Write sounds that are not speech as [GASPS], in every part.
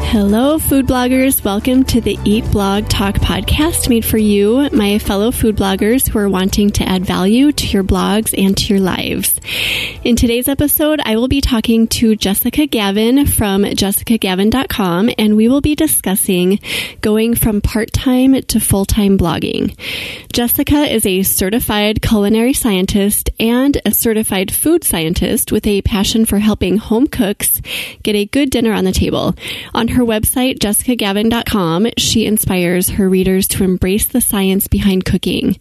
Hello, food bloggers. Welcome to the Eat Blog Talk podcast made for you, my fellow food bloggers who are wanting to add value to your blogs and to your lives. In today's episode, I will be talking to Jessica Gavin from jessicagavin.com, and we will be discussing going from part time to full time blogging. Jessica is a certified culinary scientist and a certified food scientist with a passion for helping home cooks get a good dinner on the table. On her website, jessicagavin.com, she inspires her readers to embrace the science behind cooking.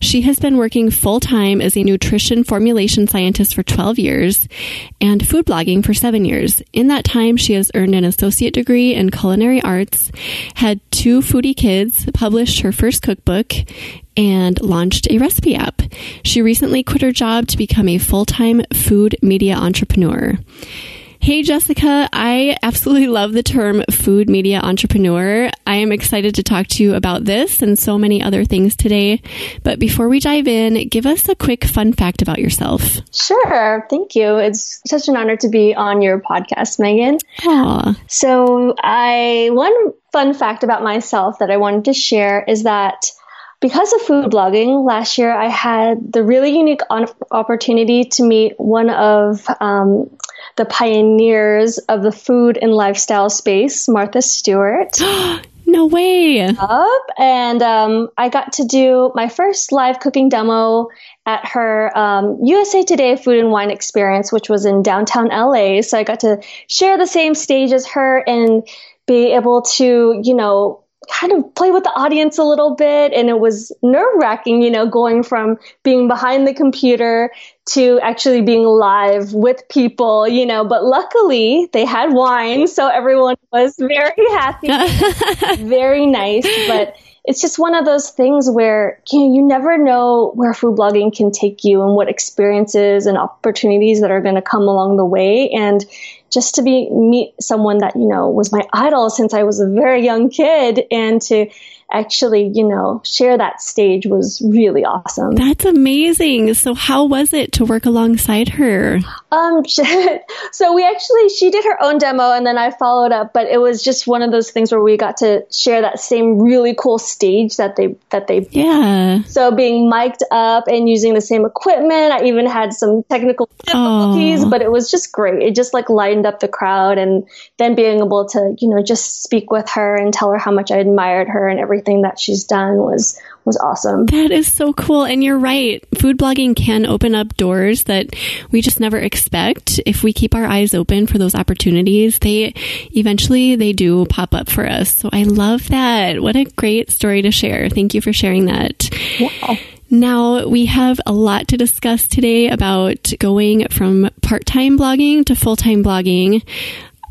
She has been working full time as a nutrition formulation scientist for 12 years and food blogging for seven years. In that time, she has earned an associate degree in culinary arts, had two foodie kids, published her first cookbook, and launched a recipe app. She recently quit her job to become a full time food media entrepreneur. Hey, Jessica. I absolutely love the term food media entrepreneur. I am excited to talk to you about this and so many other things today. But before we dive in, give us a quick fun fact about yourself. Sure. Thank you. It's such an honor to be on your podcast, Megan. Aww. So, I, one fun fact about myself that I wanted to share is that because of food blogging, last year I had the really unique opportunity to meet one of um, the pioneers of the food and lifestyle space, Martha Stewart. [GASPS] no way. Up and um, I got to do my first live cooking demo at her um, USA Today Food and Wine Experience, which was in downtown LA. So I got to share the same stage as her and be able to, you know, kind of play with the audience a little bit and it was nerve wracking, you know, going from being behind the computer to actually being live with people, you know, but luckily they had wine. So everyone was very happy, [LAUGHS] very nice, but it's just one of those things where you, know, you never know where food blogging can take you and what experiences and opportunities that are going to come along the way. And just to be meet someone that you know was my idol since I was a very young kid and to actually, you know, share that stage was really awesome. That's amazing. So how was it to work alongside her? Um, [LAUGHS] so we actually, she did her own demo and then I followed up, but it was just one of those things where we got to share that same really cool stage that they, that they, yeah. So being mic'd up and using the same equipment. I even had some technical difficulties, but it was just great. It just like lightened up the crowd and then being able to, you know, just speak with her and tell her how much I admired her and everything everything that she's done was was awesome. That is so cool. And you're right. Food blogging can open up doors that we just never expect. If we keep our eyes open for those opportunities, they eventually they do pop up for us. So I love that. What a great story to share. Thank you for sharing that. Wow. Now, we have a lot to discuss today about going from part time blogging to full time blogging.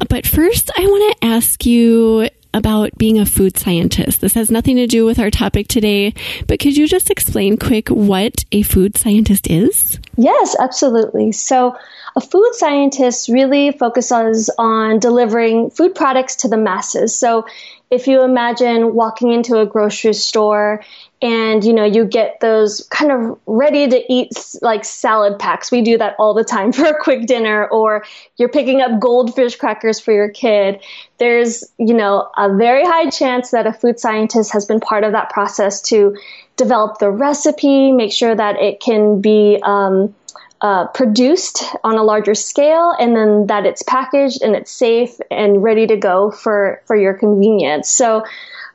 But first, I want to ask you about being a food scientist. This has nothing to do with our topic today, but could you just explain quick what a food scientist is? Yes, absolutely. So, a food scientist really focuses on delivering food products to the masses. So, if you imagine walking into a grocery store and you know you get those kind of ready to eat like salad packs. We do that all the time [LAUGHS] for a quick dinner. Or you're picking up goldfish crackers for your kid. There's you know a very high chance that a food scientist has been part of that process to develop the recipe make sure that it can be um, uh, produced on a larger scale and then that it's packaged and it's safe and ready to go for for your convenience. So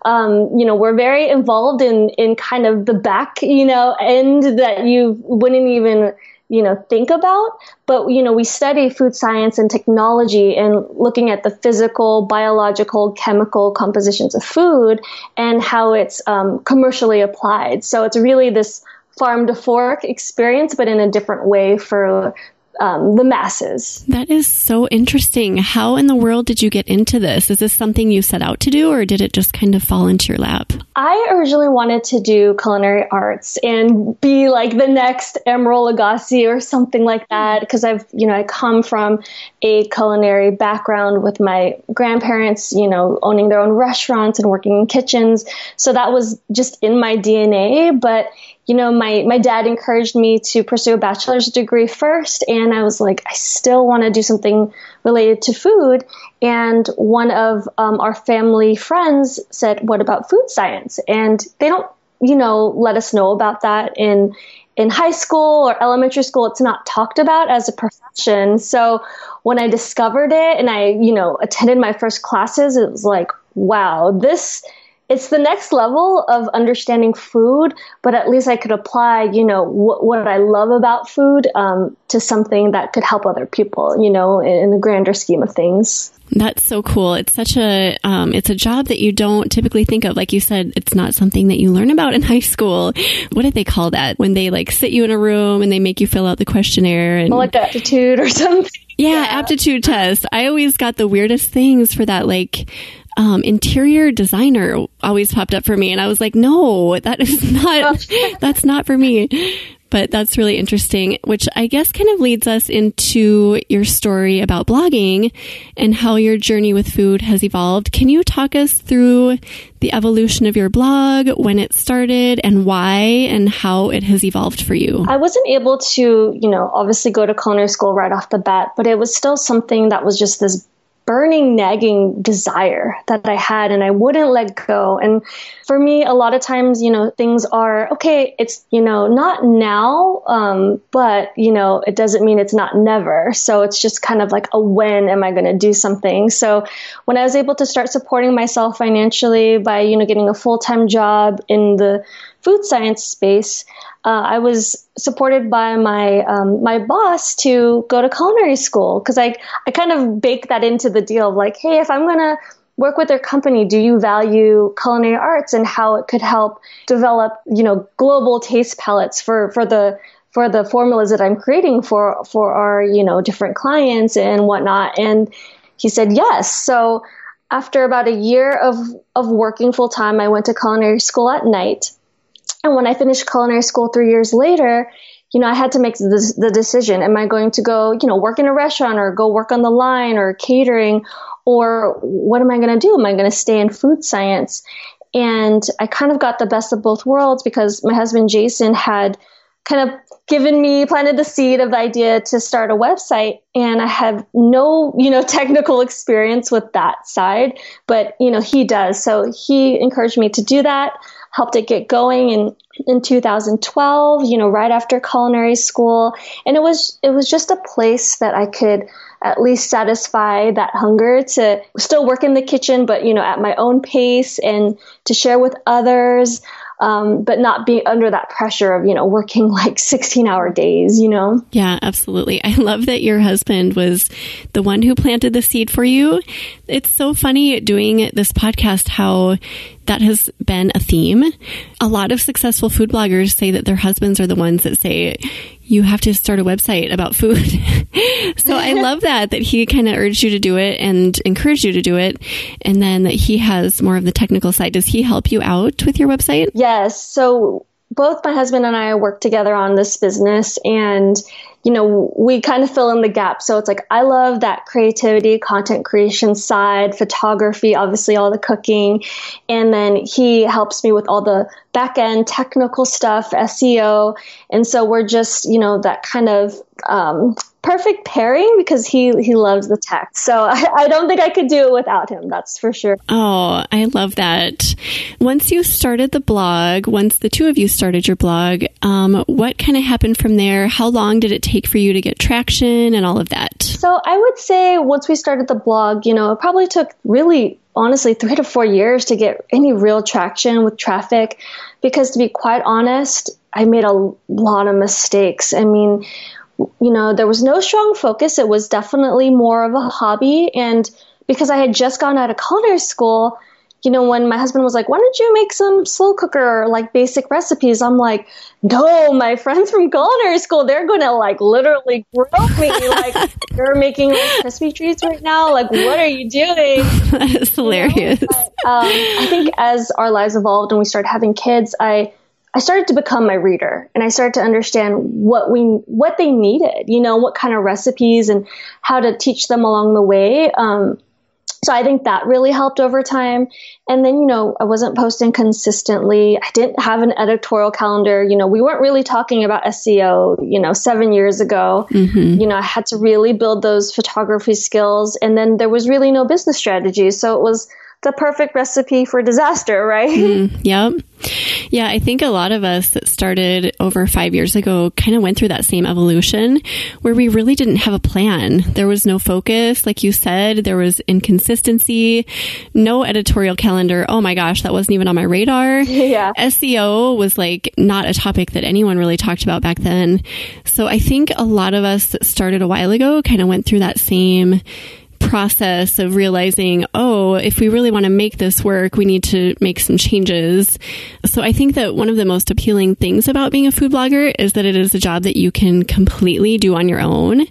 um, you know, we're very involved in, in kind of the back, you know, end that you wouldn't even, you know, think about. But, you know, we study food science and technology and looking at the physical, biological, chemical compositions of food and how it's um, commercially applied. So it's really this farm to fork experience, but in a different way for um, the masses. That is so interesting. How in the world did you get into this? Is this something you set out to do, or did it just kind of fall into your lap? I originally wanted to do culinary arts and be like the next Emeril Lagasse or something like that because I've, you know, I come from a culinary background with my grandparents, you know, owning their own restaurants and working in kitchens. So that was just in my DNA. But you know, my, my dad encouraged me to pursue a bachelor's degree first. And I was like, I still want to do something related to food. And one of um, our family friends said, what about food science? And they don't, you know, let us know about that in, in high school or elementary school. It's not talked about as a profession. So when I discovered it and I, you know, attended my first classes, it was like, wow, this, it's the next level of understanding food, but at least I could apply, you know, wh- what I love about food um, to something that could help other people, you know, in, in the grander scheme of things. That's so cool. It's such a um, it's a job that you don't typically think of. Like you said, it's not something that you learn about in [LAUGHS] high school. What did they call that when they like sit you in a room and they make you fill out the questionnaire and like aptitude or [LAUGHS] something? Yeah, yeah, aptitude test. I always got the weirdest things for that. Like um, interior designer always popped up for me, and I was like, no, that is [LAUGHS] not [LAUGHS] that's not for me. But that's really interesting, which I guess kind of leads us into your story about blogging and how your journey with food has evolved. Can you talk us through the evolution of your blog, when it started, and why, and how it has evolved for you? I wasn't able to, you know, obviously go to culinary school right off the bat, but it was still something that was just this burning, nagging desire that I had and I wouldn't let go. And for me, a lot of times, you know, things are okay, it's, you know, not now, um, but, you know, it doesn't mean it's not never. So it's just kind of like a when am I going to do something? So when I was able to start supporting myself financially by, you know, getting a full time job in the food science space, uh, I was supported by my um, my boss to go to culinary school because I I kind of baked that into the deal of like, hey, if I'm gonna work with their company, do you value culinary arts and how it could help develop you know global taste palettes for for the for the formulas that I'm creating for for our you know different clients and whatnot? And he said yes. So after about a year of of working full time I went to culinary school at night and when I finished culinary school three years later, you know, I had to make the, the decision. Am I going to go, you know, work in a restaurant or go work on the line or catering? Or what am I going to do? Am I going to stay in food science? And I kind of got the best of both worlds because my husband Jason had kind of given me planted the seed of the idea to start a website and i have no you know [LAUGHS] technical experience with that side but you know he does so he encouraged me to do that helped it get going in in 2012 you know right after culinary school. And it was it was just a place that i could at least satisfy that hunger to still work in the kitchen but you know at my own pace and to share with others um, but not be under that pressure of you know working [LAUGHS] like 16 hour days you know? Yeah absolutely. I love that your husband was the one who planted the seed for you it's so funny doing this podcast how that has been a theme. A lot of successful food bloggers say that their husbands are the ones that say, you have to start a website about food. [LAUGHS] so I love [LAUGHS] that, that he kind of urged you to do it and encouraged you to do it. And then that he has more of the technical side. Does he help you out with your website? Yes. So both my husband and I work together on this business and you know, we kind of fill in the gap. So it's like, I love that creativity, content creation side, photography, obviously all the cooking. And then he helps me with all the back end technical stuff, SEO. And so we're just, you know, that kind of, um, perfect pairing because he he loves the tech. So [LAUGHS] I, I, don't think I could do it without him. That's for sure. Oh, I love that. Once you started the blog, once the two of you started your blog, um, what kind of happened from there? How long did it take for you to get traction and all of that? So I would say once we started the blog, you know, it probably took really honestly three to four years to get any real traction with traffic because to be quite honest, I made a lot of mistakes. I mean, you know, there was no strong focus. It was definitely more of a hobby. And because I had just gone out of culinary school, you know, when my husband was like, why don't you make some slow cooker, like basic recipes? I'm like, no, my friends from culinary school, they're going to like literally grow me. like, [LAUGHS] you're making like crispy treats right now. Like, what are you doing? [LAUGHS] that is hilarious. You know? but, um, I think as our lives evolved and we started having kids, I, I started to become my reader and I started to understand what we, what they needed, you know, what kind of recipes and how to teach them along the way. Um, so I think that really helped over time. And then, you know, I wasn't posting consistently. I didn't have an editorial calendar. You know, we weren't really talking about SEO, you know, seven years ago. Mm-hmm. You know, I had to really build those photography skills. And then there was really no business strategy. So it was, the perfect recipe for disaster, right? Mm, [LAUGHS] yep. Yeah, I think a lot of us that started over five years ago kind of went through that same evolution where we really didn't have a plan. There was no focus, like you said, there was inconsistency, no editorial calendar. Oh my gosh, that wasn't even on my radar. [LAUGHS] Yeah. SEO was like not a topic that anyone really talked about back then. So I think a lot of us that started a while ago kind of went through that same process of realizing, oh, if we really want to make this work, we need to make some changes. So I think that one of the most appealing things about being a food blogger is that it is a job that you can completely do on your own.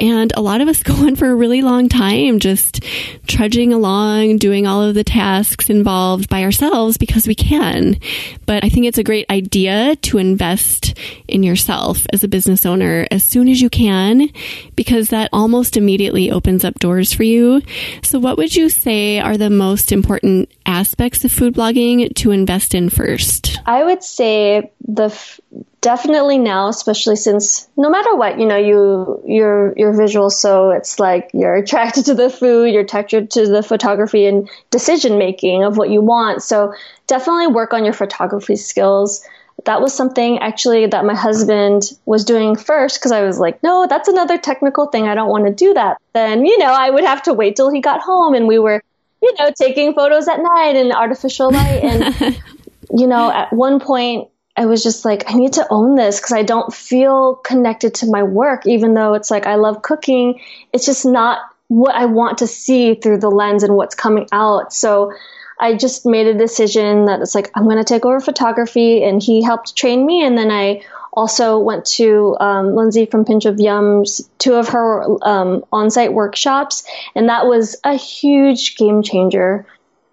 And a lot of us [LAUGHS] go on for a really long time just trudging along, doing all of the tasks involved by ourselves because we can. But I think it's a great idea to invest in yourself as a business owner as soon as you can because that almost immediately opens up doors for you. So, what would you say are the most important aspects of food blogging to invest in first? I would say the f- definitely now, especially since no matter what, you know, you you're you're visual, so it's like you're attracted [LAUGHS] to the food, you're attracted to the photography and decision making of what you want. So definitely work on your photography skills that was something actually that my husband was doing first because I was like, no, that's another technical thing. I don't want to do that. Then, you know, I would have to wait till he got home and we were, you know, taking photos at night in artificial light. And, [LAUGHS] you know, at one point, I was just like, I need to own this because I don't feel connected to my work, even though it's like I love cooking. It's just not what I want to see through the lens and what's coming out. So, I just made a decision that it's like, I'm going to take over photography. And he helped train me. And then I also went to um, Lindsay from Pinch of Yum's, two of her um, on site workshops. And that was a huge game changer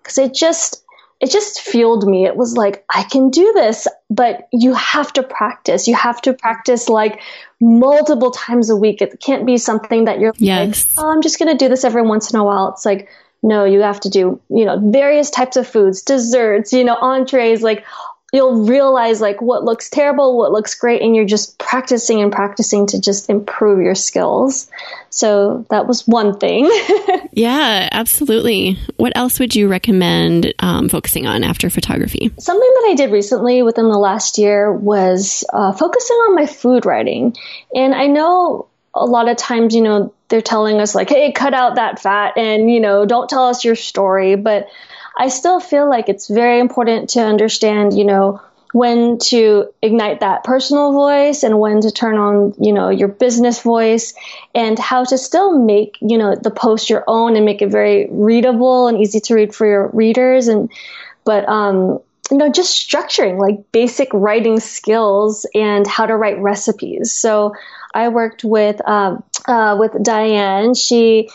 because it just, it just fueled me. It was like, I can do this, but you have to practice. You have to practice like multiple times a week. It can't be something that you're yes. like, oh, I'm just going to do this every once in a while. It's like, no, you have to do, you know, various types of foods, desserts, you know, entrees, like you'll realize like what looks terrible, what looks great, and you're just practicing and practicing to just improve your skills. So that was one thing. [LAUGHS] yeah, absolutely. What else would you recommend um, focusing on after photography? Something that I did recently within the last year was uh, focusing on my food writing. And I know a lot of times, you know, they're telling us like, hey, cut out that fat and, you know, don't tell us your story. But I still feel like it's very important to understand, you know, when to ignite that personal voice and when to turn on, you know, your business voice and how to still make, you know, the post your own and make it very readable and easy to read for your readers. And, but, um, you know, just structuring like basic writing skills and how to write recipes. So I worked with, um, uh, with Dianne. She,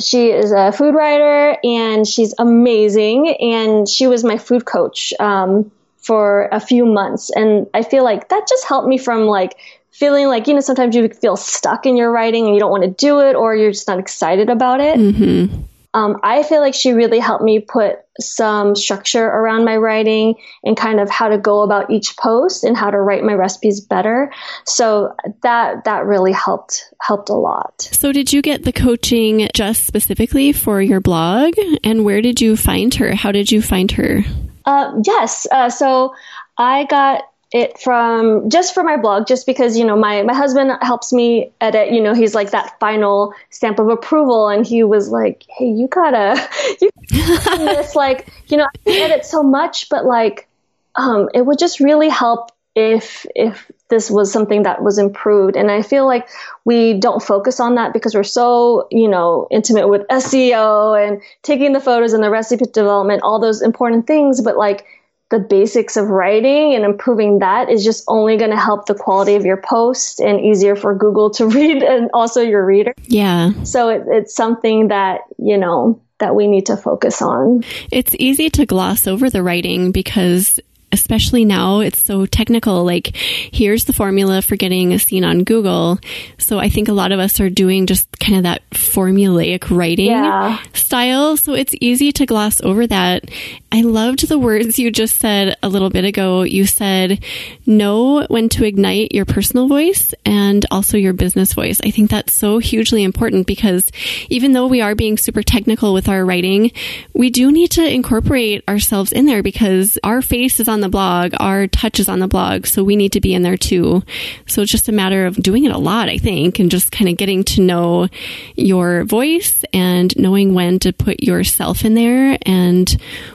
she is a food writer and she's amazing. And she was my food coach, um, for a few months. And I feel like that just helped me from like feeling like, you know, sometimes you feel stuck in your writing and you don't want to do it or you're just not excited about it. Mm-hmm um, I feel like she really helped me put some structure around my writing and kind of how to go about each post and how to write my recipes better. So that that really helped helped a lot. So did you get the coaching just specifically for your blog? And where did you find her? How did you find her? Uh, yes. Uh, so I got it from just for my blog, just because, you know, my, my husband helps me edit, you know, he's like that final stamp of approval. And he was like, Hey, you gotta, [LAUGHS] you this, like, you know, I edit so much, but like, um, it would just really help if if this was something that was improved and i feel like we don't focus on that because we're so you know intimate with seo and taking the photos and the recipe development all those important things but like the basics of writing and improving that is just only going to help the quality of your post and easier for Google to [LAUGHS] read and also your reader. Yeah. So it, it's something that, you know, that we need to focus on. It's easy to gloss over the writing because especially now it's so technical. Like here's the formula for getting a scene on google. So i think a lot of us are doing just kind of that formulaic writing yeah. style. So it's easy to gloss over that. I loved the words you just said a little bit ago. You said know when to ignite your personal voice and also your business voice. I think that's so hugely important because even though we are being super technical with our writing we do need to incorporate ourselves in there because our face is on on the blog, our touch is on the blog, so we need to be in there too. So it's just a matter of doing it a lot, I think, and just kind of getting to know your voice and knowing when to put yourself in there and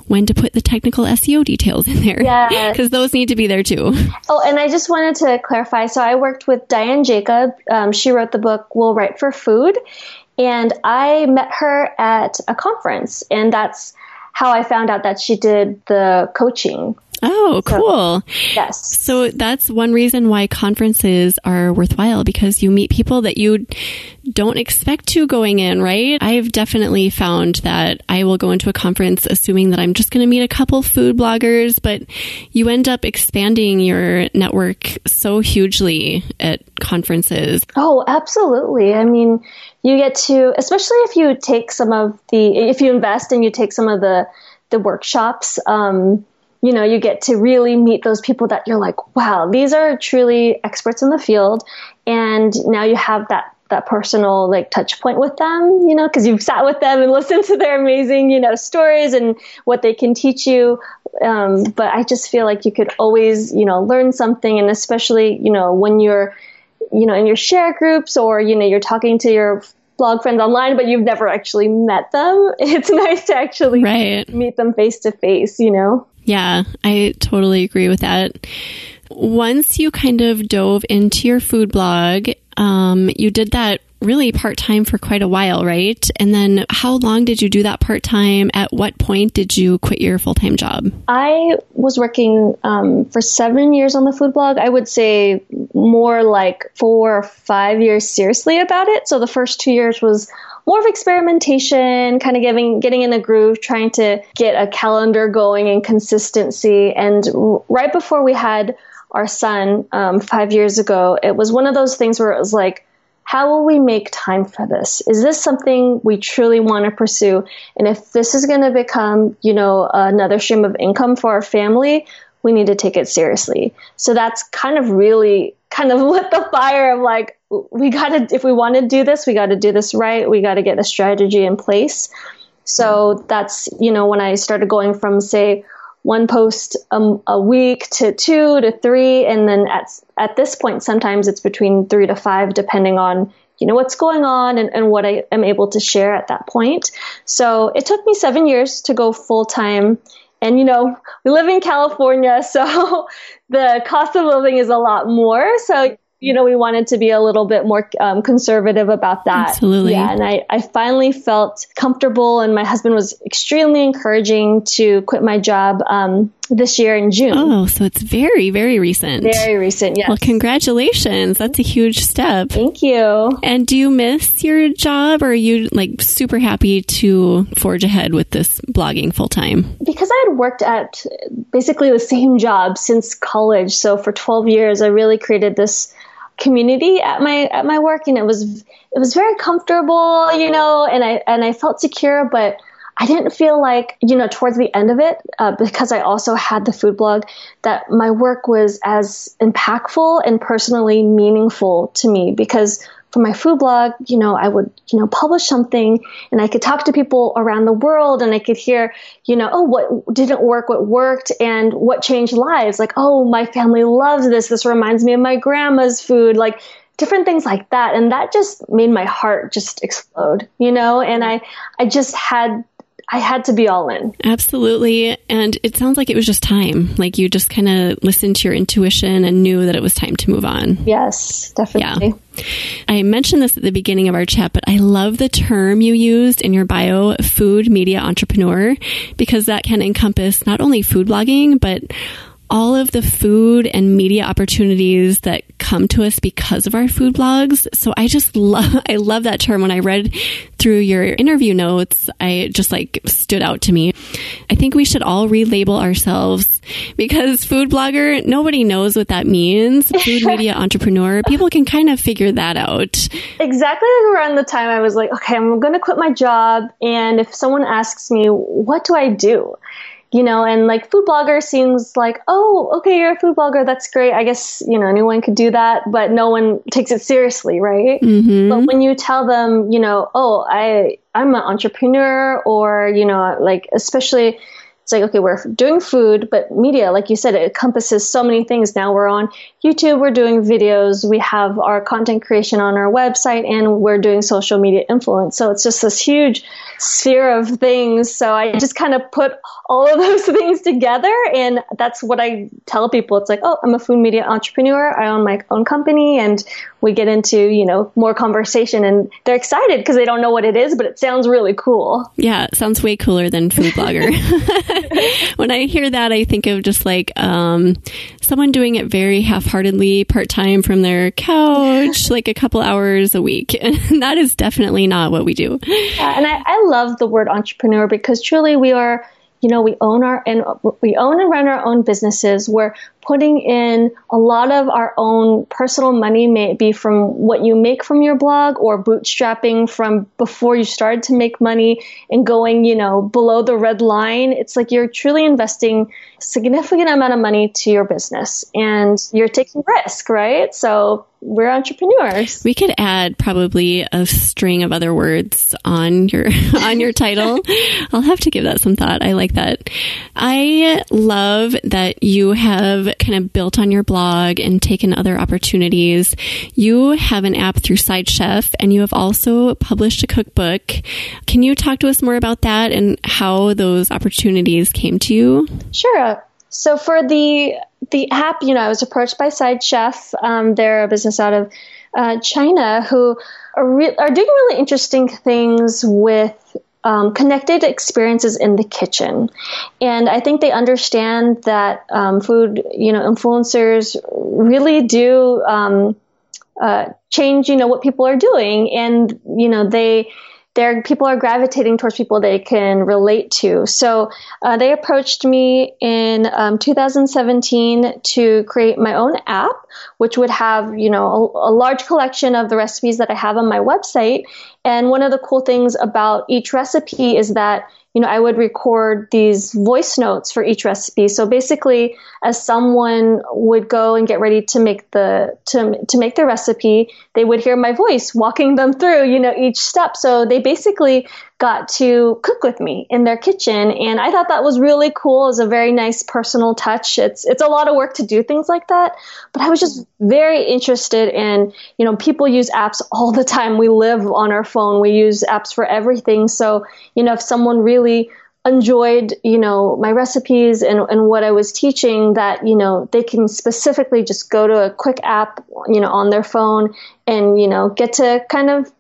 when to put the technical SEO details in there. Yeah. [LAUGHS] Because those need to be there too. Oh, and I just wanted to clarify. So I worked with Dianne Jacob. Um, she wrote the book Will Write for Food. And I met her at a conference, and that's how I found out that she did the coaching Oh, cool. So, yes. So that's one reason why conferences are worthwhile because you meet people that you don't expect to going in, right? I've definitely found that I will go into a conference assuming that I'm just going to meet a couple food bloggers, but you end up expanding your network so hugely at conferences. Oh, absolutely. I mean, you get to, especially if you take some of the, if you invest and you take some of the, the workshops, um, you know, you get to really meet those people that you're like, wow, these are truly experts in the field. And now you have that that personal like touch point with them, you know, because you've sat with them and [LAUGHS] listened to their amazing, you know, stories and what they can teach you. Um, but I just feel like you could always, you know, learn something, and especially, you know, when you're, you know, in your share groups or you know you're talking to your blog friends online, but you've never actually met them. [LAUGHS] It's nice to actually right. meet them face to face, you know. Yeah, I totally agree with that. Once you kind of dove into your food blog, um, you did that really part time for quite a while, right? And then how long did you do that part time? At what point did you quit your full time job? I was working um, for seven years on the food blog. I would say more like four or five years seriously about it. So the first two years was more of experimentation, kind of giving, getting in a groove, trying to get a calendar going and consistency. And right before we had our son um, five years ago, it was one of those things where it was like, how will we make time for this? Is this something we truly want to pursue? And if this is going to become, you know, another stream of income for our family, we need to take it seriously. So that's kind of really kind of [LAUGHS] lit the fire of like, we got to, if we want to do this, we got to do this right. We got to get a strategy in place. So that's, you know, when I started going from, say, one post a, a, week to two to three. And then at, at this point, sometimes it's between three to five, depending on, you know, what's going on and, and what I am able to share at that point. So it took me seven years to go full time and, you know, we live in California, [LAUGHS] so the cost of living is a lot more. So you know, we wanted to be a little bit more um, conservative about that. Absolutely. Yeah. And I, I finally felt comfortable, and my husband was extremely encouraging to quit my job um, this year in June. Oh, so it's very, very recent. Very recent, yes. Well, congratulations. That's a huge step. Thank you. And do you miss your job or are you like super happy to forge ahead with this blogging full time? Because I had worked at basically the same job since college. So for 12 years, I really created this community at my at my work and it was it was very comfortable you know and i and i felt secure but i didn't feel like you know towards the end of it uh, because i also had the food blog that my work was as impactful and personally meaningful to me because for my food blog, you know, I would, you know, publish something and I could talk to people around the world and I could hear, you know, oh, what didn't work, what worked and what changed lives. Like, oh, my family loves this. This reminds me of my grandma's food. Like, different things like that and that just made my heart just explode you know and i i just had I had to be all in. Absolutely. And it sounds like it was just time. Like you just kind of listened to your intuition and knew that it was time to move on. Yes, definitely. Yeah. I mentioned this at the beginning of our chat, but I love the term you used in your bio, food media entrepreneur, because that can encompass not only food blogging, but all of the food and media opportunities that come to us because of our food blogs. So I just love, [LAUGHS] I love that term. When I read through your interview notes, I just like stood out to me. I think we should all relabel ourselves because food blogger, nobody knows what that means. [LAUGHS] Food media entrepreneur, people can kind of figure that out. Exactly around the time I was like, okay, I'm going to quit my job. And if someone asks me, what do I do? You know, and like food blogger seems like, oh, okay, you're a food blogger. That's great. I guess, you know, anyone could do that, but no one takes it seriously, right? Mm-hmm. But when you tell them, you know, oh, I, I'm an entrepreneur or, you know, like, especially it's like, okay, we're doing food, but media, like you said, it encompasses so many things. Now we're on YouTube, we're doing videos, we have our content creation on our website, and we're doing social media influence. So it's just this huge sphere of things. So I just kind of put all of [LAUGHS] those things together, and that's what I tell people. It's like, oh, I'm a food media entrepreneur. I own my own company, and we get into, you know, more conversation and they're excited because they don't know what it is, but it sounds really cool. Yeah, it sounds way cooler than food blogger. [LAUGHS] when I hear that, I think of just like um, someone doing it very half heartedly, part time from their couch, like a couple hours a week. [LAUGHS] And that is definitely not what we do. Yeah, and I, I love the word entrepreneur because truly we are you know we own our and we own and run our own businesses. We're putting in a lot of our own personal money maybe from what you make from your blog or bootstrapping from before you started to make money and going you know below the red line. It's like you're truly investing significant amount of money to your business and you're taking risk right? So we're entrepreneurs. We could add probably a string of other words on your [LAUGHS] on your title. [LAUGHS] I'll have to give that some thought. I like that. I love that you have kind of built on your blog and taken other opportunities. You have an app through SideChef and you have also published a cookbook. Can you talk to us more about that and how those opportunities came to you? Sure. So for the the app, you know, I was approached by SideChef. Um, they're a business out of uh, China who are, re- are doing really interesting things with um, connected experiences in the kitchen. And I think they understand that um, food, you know, influencers really do um, uh, change, you know, what people are doing. And, you know, they, there people are gravitating towards people they can relate to. So uh, they approached me in um, 2017 to create my own app, which would have you know a, a, large collection of the recipes that I have on my website. And one of the cool things about each recipe is that you know, I would record these voice notes for each recipe. So basically, as someone would go and get ready to make the to to make the recipe, they would hear my voice walking them through, you know, each step. So they basically got to cook with me in their kitchen and I thought that was really cool. It was a very nice personal touch. It's it's a lot of work to do things like that, but I was just very interested in, you know, people use apps all the time. We live on our phone. We use apps for everything. So, you know, if someone really enjoyed, you know, my recipes and, and what I was teaching that, you know, they can specifically just go to a quick app, you know, on their phone and, you know, get to kind of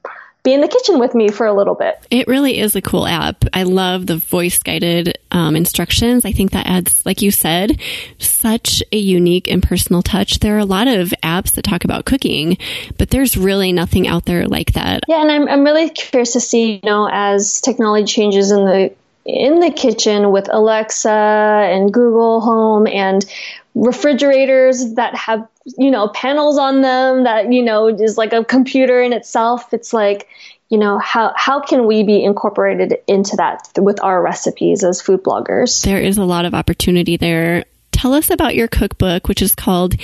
be in the kitchen with me for a little bit. It really is a cool app. I love the voice guided um, instructions. I think that adds, like you said, such a unique and personal touch. There are a lot of apps that talk about cooking, but there's really nothing out there like that. Yeah, and I'm, I'm really curious to see, you know, as technology changes in the in the kitchen with Alexa and Google Home and refrigerators that have you know panels on them that you know is like a computer in itself. It's like you know how how can we be incorporated into that with our recipes as food bloggers? There is a lot of opportunity there tell us about your cookbook which is called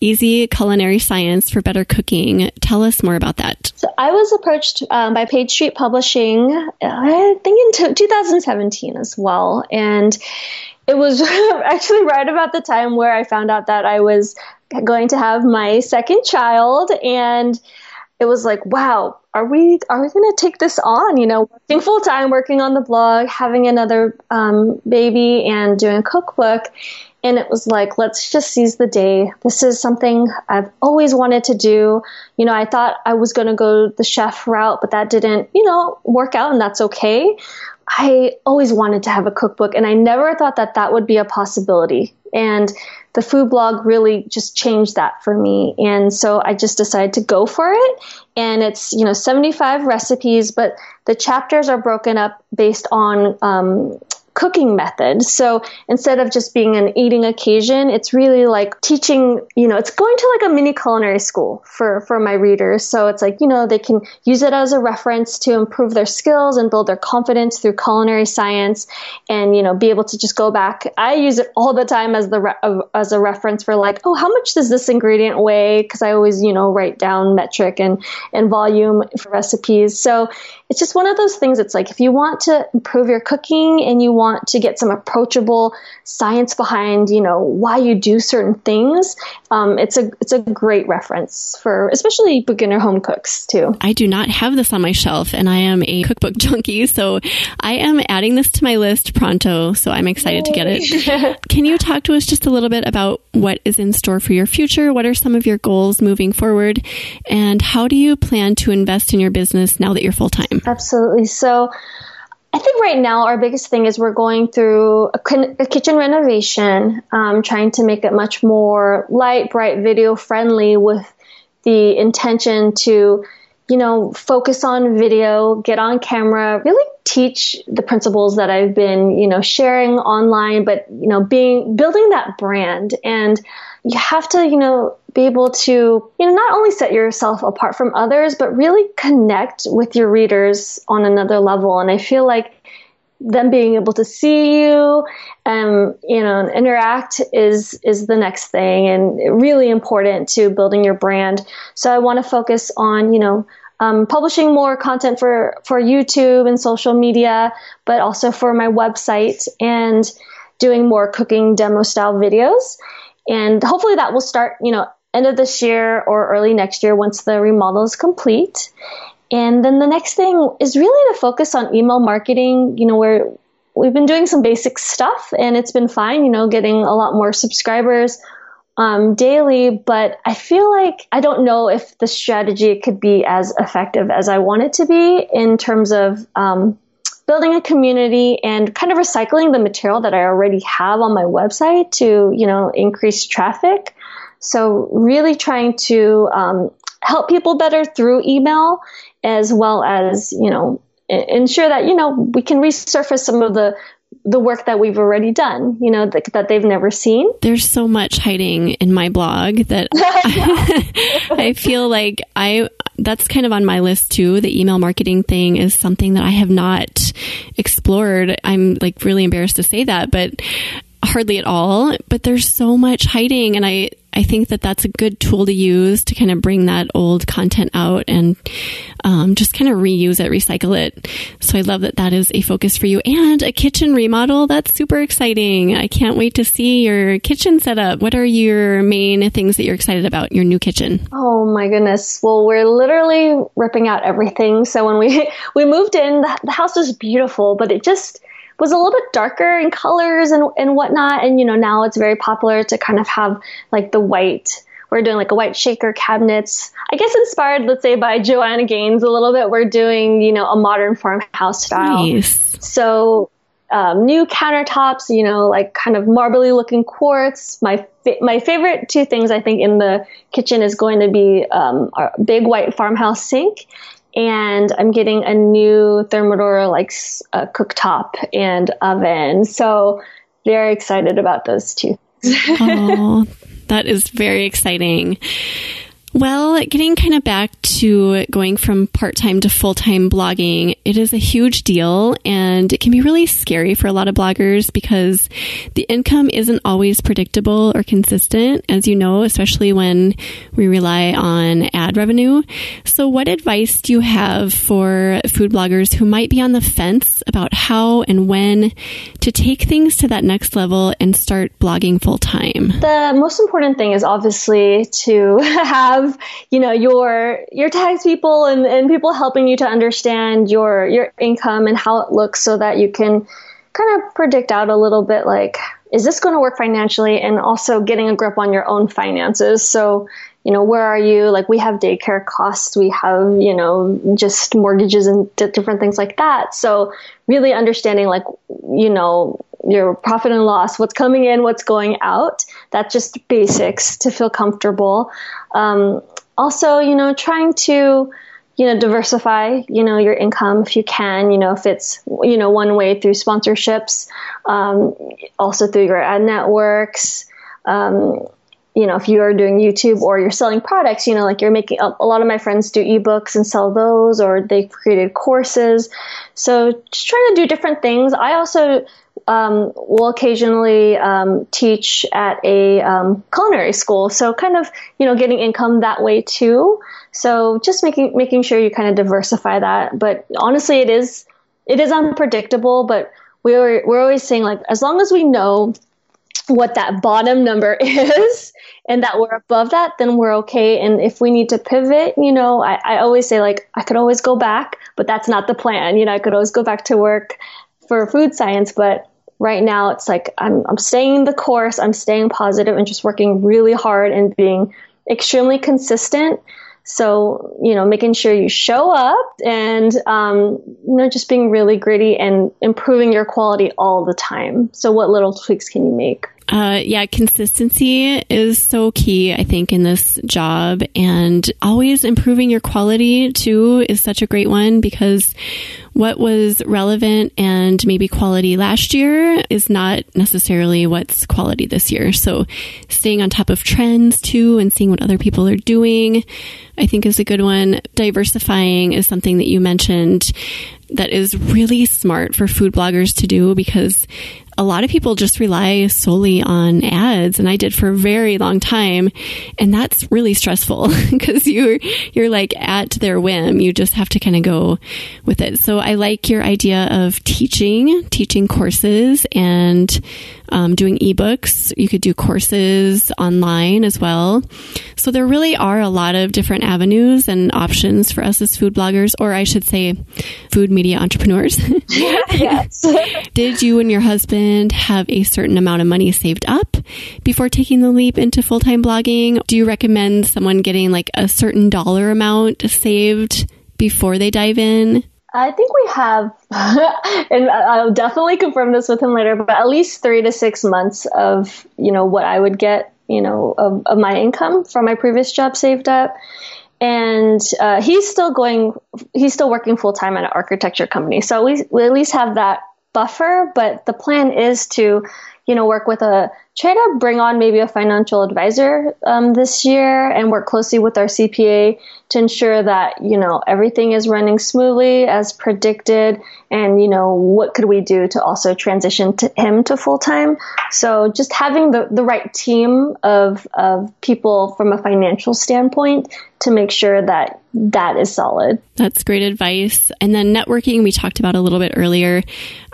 easy culinary science for better cooking tell us more about that so i was approached um, by page street publishing i think in t- 2017 as well and it was [LAUGHS] actually right about the time where I found out that I was going to have my second child and it was like, wow, are we are we going to take this on? You know, working full time, working on the blog, having another um, baby, and doing a cookbook. And it was like, let's just seize the day. This is something I've always wanted to do. You know, I thought I was going to go the chef route, but that didn't, you know, work out, and that's okay. I always wanted to have a cookbook, and I never thought that that would be a possibility. And the food blog really just changed that for me. And so I just decided to go for it. And it's, you know, 75 recipes, but the chapters are broken up based on um, cooking method. So instead of just being an eating occasion, it's really like teaching, you know, it's going to like a mini culinary school for, for my readers. So it's like, you know, they can use it as a reference to improve their skills and build their confidence through culinary science and, you know, be able to just go back. I use it all the time as the, re- as a reference for like, oh, how much does this ingredient weigh? Cause I always, you know, write down metric and, and volume for recipes. So it's just one of those things. It's like, if you want to improve your cooking and you want want to get some approachable science behind, you know, why you do certain things, um, it's a it's a great reference for especially beginner home cooks too. I do not have this on my shelf, and I am a cookbook junkie, so I am adding this to my list pronto. So I'm excited Yay. to get it. [LAUGHS] Can you talk to us just a little bit about what is in store for your future? What are some of your goals moving forward, and how do you plan to invest in your business now that you're full time? Absolutely. So. I think right now our biggest thing is we're going through a, a kitchen renovation, um, trying to make it much more light, bright, video friendly with the intention to, you know, focus on video, get on camera, really teach the principles that I've been, you know, sharing online, but, you know, being, building that brand. And you have to, you know, be able to, you know, not only set yourself apart from others, but really connect with your readers on another level. And I feel like them being able to see you and you know interact is is the next thing and really important to building your brand so i want to focus on you know um, publishing more content for for youtube and social media but also for my website and doing more cooking demo style videos and hopefully that will start you know end of this year or early next year once the remodel is complete. And then the next thing is really to focus on email marketing, you know, where we've been doing some basic stuff and it's been fine, you know, getting a lot more subscribers um, daily, but I feel like I don't know if the strategy could be as effective as I want it to be in terms of um, building a community and kind of recycling the material that I already have on my website to, you know, increase traffic. So really trying to um, help people better through email as well as, you know, ensure that, you know, we can resurface some of the the work that we've already done, you know, that, that they've never seen. There's so much hiding in my blog that I, [LAUGHS] [LAUGHS] I feel like I that's kind of on my list too. The email marketing thing is something that I have not explored. I'm like really embarrassed to say that, but hardly at all. But there's so much hiding and I I think that that's a good tool to use to kind of bring that old content out and um, just kind of reuse it, recycle it. So I love that that is a focus for you and a kitchen remodel. That's super exciting. I can't wait to see your kitchen setup. What are your main things that you're excited about your new kitchen? Oh my goodness. Well, we're literally ripping out everything. So when we [LAUGHS] we moved in, the, the house was beautiful, but it just was a little bit darker in colors and, and whatnot. And, you know, now it's very popular to kind of have like the white, we're doing like a white shaker cabinets. I guess inspired, let's say, by Joanna Gaines a little bit. We're doing, you know, a modern farmhouse style. Nice. So, um, new countertops, you know, like kind of marbly looking quartz. My fa- my favorite two things I think in the kitchen is going to be um, a big white farmhouse sink and I'm getting a new Thermador like uh, cooktop and oven. So very excited about those two. oh, [LAUGHS] that is very exciting. Well, getting kind of back to going from part time to full time blogging, it is a huge deal and it can be really scary for a lot of bloggers because the income isn't always predictable or consistent, as you know, especially when we rely on ad revenue. So, what advice do you have for food bloggers who might be on the fence about how and when to take things to that next level and start blogging full time? The most important thing is obviously to [LAUGHS] have, you know, your your tax people and, and people helping you to understand your your income and how it looks so that you can kind of predict out a little bit like is this going to work financially? And also getting a grip on your own finances. So you know where are you? Like we have daycare costs. We have you know just mortgages and different things like that. So really understanding like you know your profit and loss what's coming in what's going out that's just basics to feel comfortable um, also you know trying to you know, diversify, you know, your income if you can, you know, if it's, you know, one way through sponsorships, um, also through your ad networks, um, you know, if you are doing YouTube or you're selling products, you know, like you're making a, a lot of my friends do ebooks and sell those, or they've created courses. So just trying to do different things. I also um, will occasionally um, teach at a um, culinary school, so kind of you know getting income that way too. So just making making sure you kind of diversify that. But honestly, it is it is unpredictable. But we're we're always saying like as long as we know what that bottom number [LAUGHS] is and that we're above that, then we're okay. And if we need to pivot, you know, I, I always say like I could always go back, but that's not the plan. You know, I could always go back to work for food science, but right now it's like I'm I'm staying the course, I'm staying positive and just working really hard and being extremely consistent so, you know, making sure you show up and, um, you know, just being really gritty and improving your quality all the time. So, what little tweaks can you make? Uh, yeah, consistency is so key, I think, in this job. And always improving your quality too is such a great one because what was relevant and maybe quality last year is not necessarily what's quality this year. So staying on top of trends too and seeing what other people are doing, I think is a good one. Diversifying is something that you mentioned that is really smart for food bloggers to do because a lot of people just rely solely on ads and I did for a very long time and that's really stressful [LAUGHS] because you're you're like at their whim. You just have to kind of go with it. So I like your idea of teaching teaching courses and um, doing ebooks you could do courses online as well so there really are a lot of different avenues and options for us as food bloggers or I should say food media entrepreneurs [LAUGHS] yes [LAUGHS] did you and your husband have a certain amount of money saved up before taking the leap into full time blogging? Do you recommend someone getting like a certain dollar amount saved before they dive in? I think we have, [LAUGHS] and I'll definitely confirm this with him later, but at least three to six months of, you know, what I would get, you know, of, of my income from my previous job saved up. And uh, he's still going, he's still working full time at an architecture company. So we, we at least have that buffer, but the plan is to, you know, work with a try to bring on maybe a financial advisor um, this year and work closely with our CPA to ensure that you know everything is running smoothly as predicted, and you know what could we do to also transition to him to full time. So just having the the right team of of people from a financial standpoint to make sure that that is solid. That's great advice. And then networking, we talked about a little bit earlier.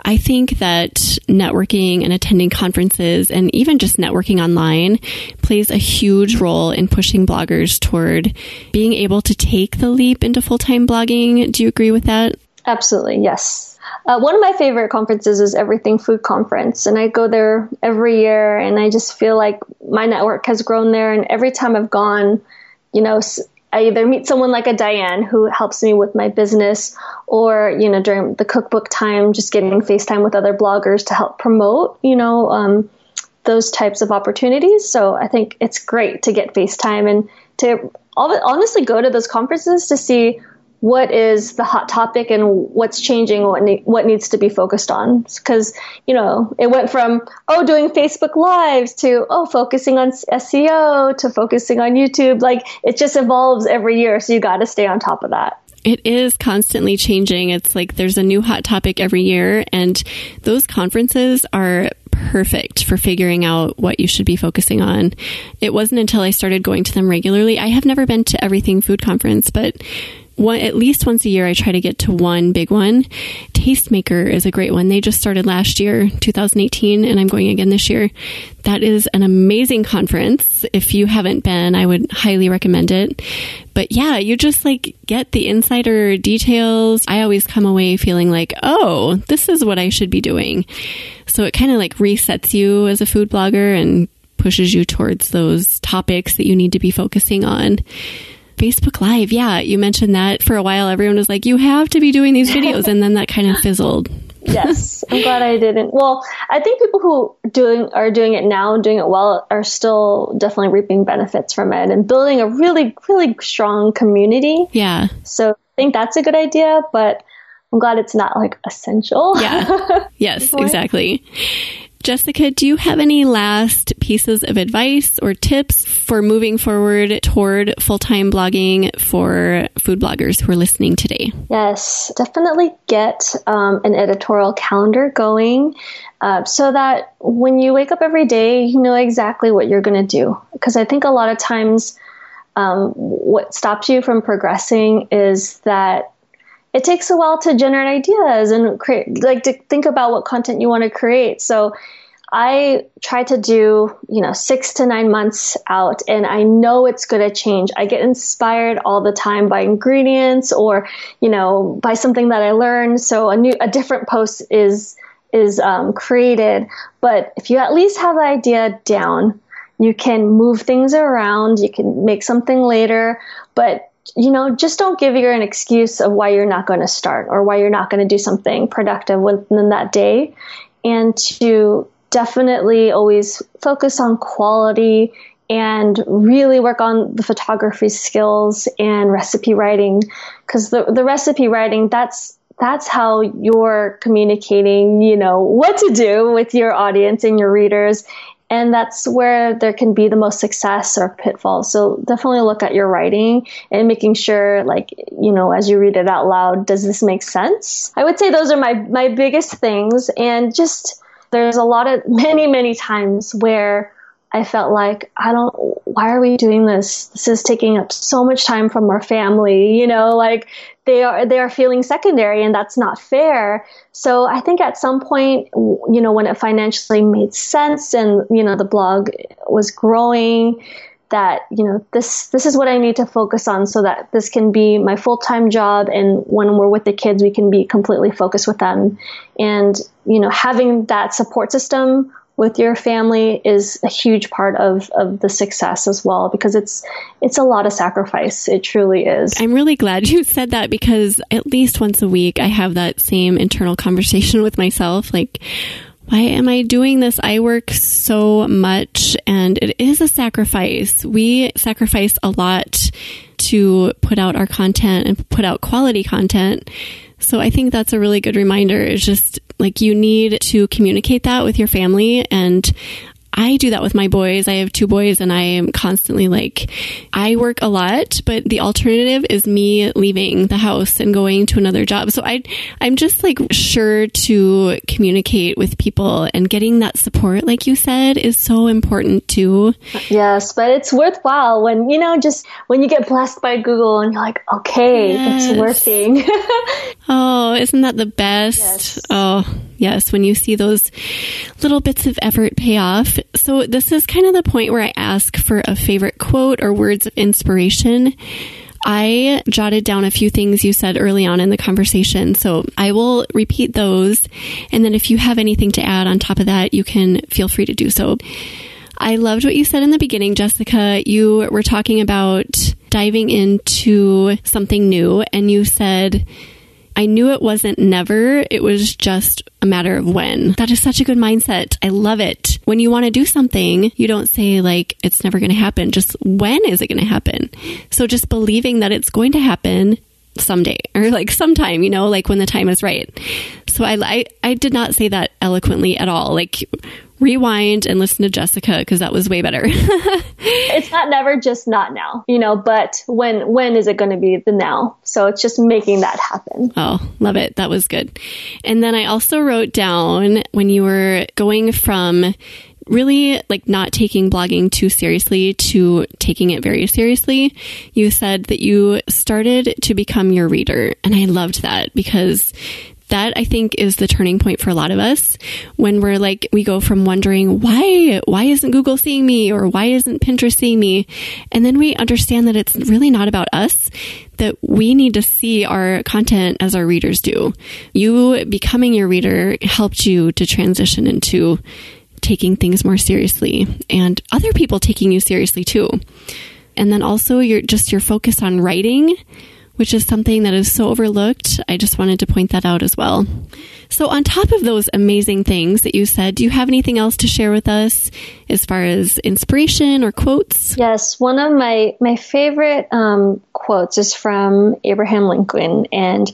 I think that networking and attending conferences and even just networking online plays a huge role in pushing bloggers toward being able to take the leap into full time blogging. Do you agree with that? Absolutely, yes. Uh, one of my favorite conferences is Everything Food Conference, and I go there every year, and I just feel like my network has grown there. And every time I've gone, you know, I either meet someone like a Dianne who helps me with my business, or you know during the cookbook time, just getting FaceTime with other bloggers to help promote, you know, um, those types of opportunities. So I think it's great to get FaceTime and to honestly go to those conferences to see what is the hot topic and what's changing, what ne- what needs to be focused on. Because you know, it went from oh doing Facebook lives to oh focusing on SEO to focusing on YouTube. Like it just evolves every year, so you got to stay on top of that. It is constantly changing. It's like there's a new hot topic every year, and those conferences are perfect for figuring out what you should be focusing on. It wasn't until I started going to them regularly. I have never been to Everything Food Conference, but one, at least once a year, I try to get to one big one. Tastemaker is a great one. They just started last year, 2018, and I'm going again this year. That is an amazing conference. If you haven't been, I would highly recommend it. But yeah, you just like get the insider details. I always come away feeling like, oh, this is what I should be doing. So it kind of like resets you as a food blogger and pushes you towards those topics that you need to be focusing on. Facebook Live. Yeah, you mentioned that for a while. Everyone was like, you have to be doing these videos. And then that kind of fizzled. [LAUGHS] yes, I'm glad I didn't. Well, I think people who doing are doing it now and doing it well are still definitely reaping benefits from it and building a really, really strong community. Yeah. So I think that's a good idea, but I'm glad it's not like essential. Yeah. [LAUGHS] Yes, exactly. Jessica, do you have any last pieces of advice or tips for moving forward toward full time blogging for food bloggers who are listening today? Yes, definitely get um, an editorial calendar going uh, so that when you wake up every day, you know exactly what you're going to do. Because I think a lot of times, um, what stops you from progressing is that it takes a while to generate ideas and create, like to think about what content you want to create. So I try to do, you know, six to nine months out and I know it's going to change. I get inspired all the time by ingredients or, you know, by something that I learned. So a new, a different post is, is um, created. But if you at least have the idea down, you can move things around. You can make something later, but you know, just don't give your an excuse of why you're not going to start or why you're not going to do something productive within that day. And to definitely always focus on quality and really work on the photography skills and recipe writing because the, the recipe writing that's that's how you're communicating you know what to do with your audience and your readers and that's where there can be the most success or pitfalls. So definitely look at your writing and making sure like you know as you read it out loud does this make sense? I would say those are my my biggest things. And just there's a lot of [LAUGHS] many many times where I felt like I don't why are we doing this? This is taking up so much time from our family, you know, like they are they are feeling secondary and that's not fair. So I think at some point, you know, when it financially made sense and you know the blog was growing, that you know this this is what I need to focus on so that this can be my full time job and when we're with the kids we can be completely focused with them and you know having that support system with your family is a huge part of, of the success as well because it's it's a lot of sacrifice it truly is i'm really glad [LAUGHS] you said that because at least once a week i have that same internal conversation with myself like why am I doing this? I work so much and it is a sacrifice. We sacrifice a lot to put out our content and put out quality content. So I think that's a really good reminder. It's just like you need to communicate that with your family and I do that with my boys. I have two boys and I am constantly like, I work a lot, but the alternative is me leaving the house and going to another job. So I, I'm just like sure to communicate with people and getting that support, like you said, is so important too. Yes, but it's worthwhile when, you know, just when you get blessed by Google and you're like, okay, yes. it's working. [LAUGHS] oh, isn't that the best? Yes. Oh, yes. When you see those little bits of effort pay off so this is kind of the point where I ask for a favorite quote or words of inspiration. I jotted down a few things you said early on in the conversation, so I will repeat those. And then if you have anything to add on top of that, you can feel free to do so. I loved what you said in the beginning, Jessica. You were talking about diving into something new, and you said, I knew it wasn't never, it was just a matter of when. That is such a good mindset. I love it. When you want to do something, you don't say, like, it's never going to happen. Just when is it going to happen? So just believing that it's going to happen someday or like sometime, you know, like when the time is right. So I, I, I did not say that eloquently at all. Like, rewind and listen to Jessica because that was way better. [LAUGHS] it's not never just not now, you know, but when when is it going to be the now? So it's just making that happen. Oh, love it. That was good. And then I also wrote down when you were going from really like not taking blogging too seriously to taking it very seriously. You said that you started to become your reader. And I loved that because that I think is the turning point for a lot of us when we're like, we go from wondering, why, why isn't Google seeing me or why isn't Pinterest seeing me? And then we understand that it's really not about us, that we need to see our content as our readers do. You becoming your reader helped you to transition into taking things more seriously and other people taking you seriously too. And then also your, just your focus on writing which is something that is so overlooked. I just wanted to point that out as well. So, on top of those amazing things that you said, do you have anything else to share with us as far as inspiration or quotes? Yes, one of my my favorite um, quotes is from Abraham Lincoln, and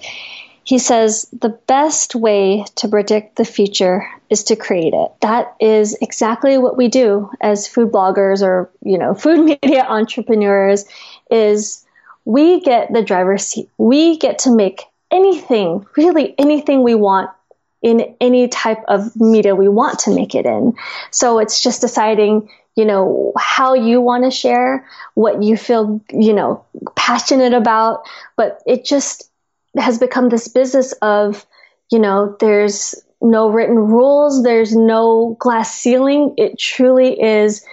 he says, "The best way to predict the future is to create it." That is exactly what we do as food bloggers or you know food [LAUGHS] media entrepreneurs. Is we get the driver's seat. We get to make anything, really anything we want in any type of media we want to make it in. So it's just deciding, you know, how you want to share, what you feel, you know, passionate about. But it just has become this business of, you know, there's no written rules, there's no glass ceiling. It truly is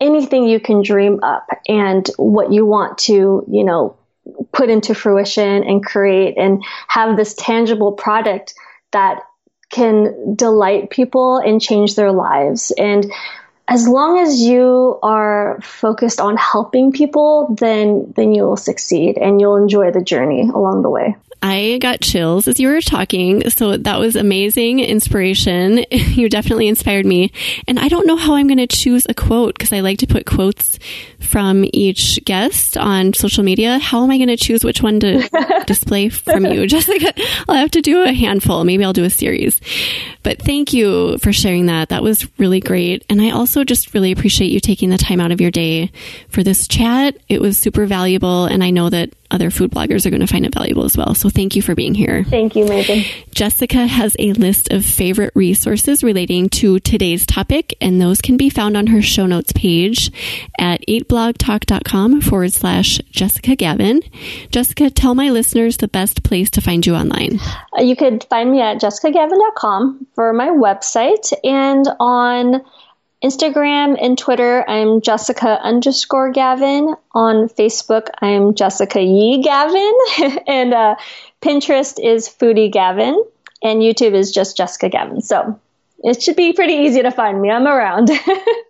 anything you can dream up and what you want to, you know, put into fruition and create and have this tangible product that can delight people and change their lives. And as long as you are focused on helping people, then then you will succeed and you'll enjoy the journey along the way. I got chills as you were talking. So that was amazing inspiration. [LAUGHS] you definitely inspired me. And I don't know how I'm going to choose a quote because I like to put quotes from each guest on social media. How am I going to choose which one to [LAUGHS] display from you? Jessica, [LAUGHS] I'll have to do a handful. Maybe I'll do a series. But thank you for sharing that. That was really great. And I also just really appreciate you taking the time out of your day for this chat. It was super valuable. And I know that other food bloggers are going to find it valuable as well. So thank you for being here. Thank you, Megan. Jessica has a list of favorite resources relating to today's topic, and those can be found on her show notes page at eatblogtalk.com forward slash Jessica Gavin. Jessica, tell my listeners the best place to find you online. Uh, you could find me at jessicagavin.com for my website and on Instagram and Twitter, I'm Jessica underscore Gavin. On Facebook, I'm Jessica Yee Gavin. [LAUGHS] and uh, Pinterest is Foodie Gavin. And YouTube is just Jessica Gavin. So it should be pretty easy to find me. I'm around. [LAUGHS]